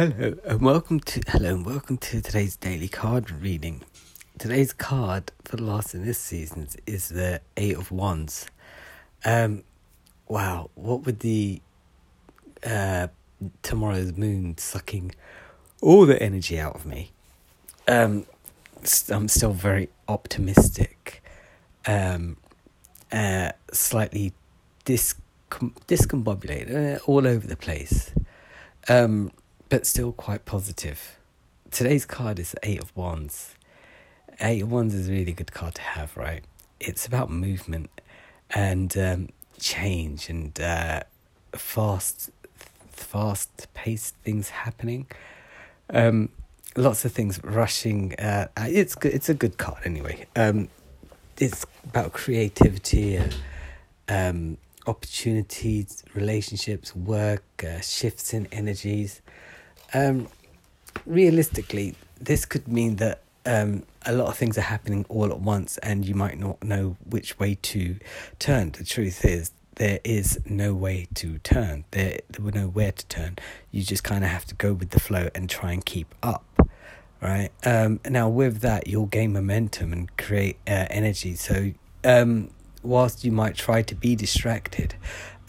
Hello and welcome to hello and welcome to today's daily card reading. Today's card for the last in this season is the Eight of Wands. Um, wow, what would the uh tomorrow's moon sucking all the energy out of me? Um, I'm still very optimistic. Um, uh, slightly dis discombobulated, uh, all over the place. Um but still quite positive. Today's card is Eight of Wands. Eight of Wands is a really good card to have, right? It's about movement and um, change and uh, fast, fast paced things happening. Um, lots of things rushing. Uh, it's good. It's a good card anyway. Um, it's about creativity, uh, um, opportunities, relationships, work, uh, shifts in energies. Um, realistically, this could mean that um, a lot of things are happening all at once, and you might not know which way to turn. The truth is, there is no way to turn. There, there were nowhere to turn. You just kind of have to go with the flow and try and keep up, right? Um, now, with that, you'll gain momentum and create uh, energy. So, um, whilst you might try to be distracted,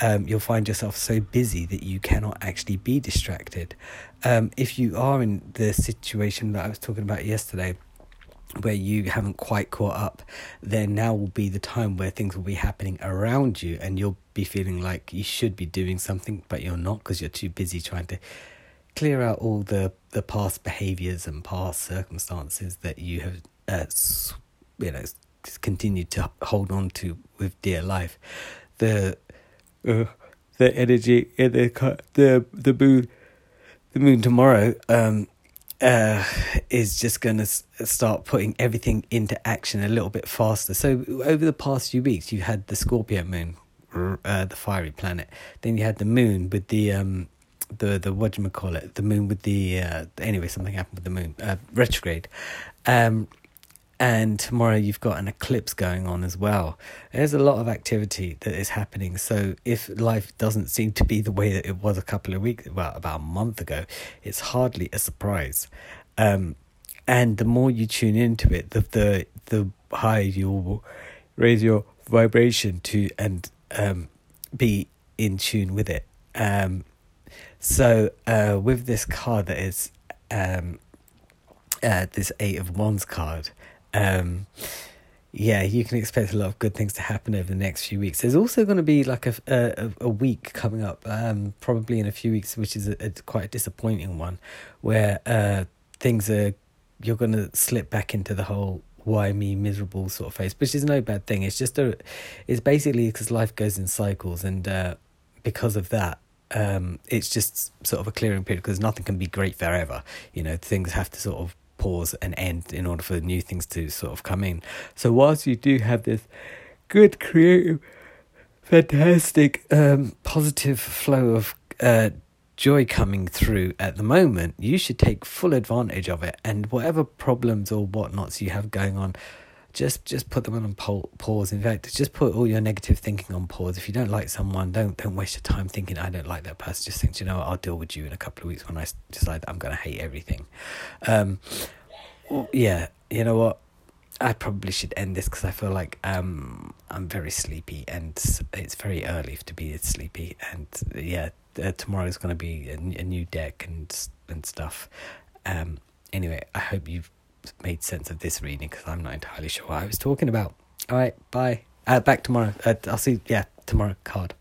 um, you'll find yourself so busy that you cannot actually be distracted. Um, if you are in the situation that I was talking about yesterday, where you haven't quite caught up, then now will be the time where things will be happening around you and you'll be feeling like you should be doing something, but you're not because you're too busy trying to clear out all the, the past behaviors and past circumstances that you have, uh, you know, continued to hold on to with dear life. The uh, the energy in the the the moon the moon tomorrow um uh is just going to start putting everything into action a little bit faster. So over the past few weeks you had the scorpio moon uh, the fiery planet. Then you had the moon with the um the the what do you call it? The moon with the uh anyway something happened with the moon uh retrograde. Um and tomorrow you've got an eclipse going on as well. There's a lot of activity that is happening. So if life doesn't seem to be the way that it was a couple of weeks, well, about a month ago, it's hardly a surprise. Um, and the more you tune into it, the the the higher you'll raise your vibration to and um, be in tune with it. Um, so uh, with this card that is um, uh, this Eight of Wands card, um, yeah, you can expect a lot of good things to happen over the next few weeks. There's also going to be like a a, a week coming up, um, probably in a few weeks, which is a, a quite a disappointing one, where uh, things are you're going to slip back into the whole why me miserable sort of face, which is no bad thing. It's just a, it's basically because life goes in cycles, and uh, because of that, um, it's just sort of a clearing period because nothing can be great forever. You know, things have to sort of pause and end in order for new things to sort of come in. So whilst you do have this good, creative, fantastic, um, positive flow of uh, joy coming through at the moment, you should take full advantage of it. And whatever problems or whatnots you have going on, just just put them on pause. In fact, just put all your negative thinking on pause. If you don't like someone, don't don't waste your time thinking I don't like that person. Just think, you know, what? I'll deal with you in a couple of weeks when I decide I'm going to hate everything. Um, yeah, you know what? I probably should end this because I feel like um I'm very sleepy and it's very early to be sleepy and yeah uh, is going to be a, a new deck and and stuff. Um, anyway, I hope you've made sense of this reading because I'm not entirely sure what I was talking about. All right, bye. Uh, back tomorrow. Uh, I'll see. Yeah, tomorrow card.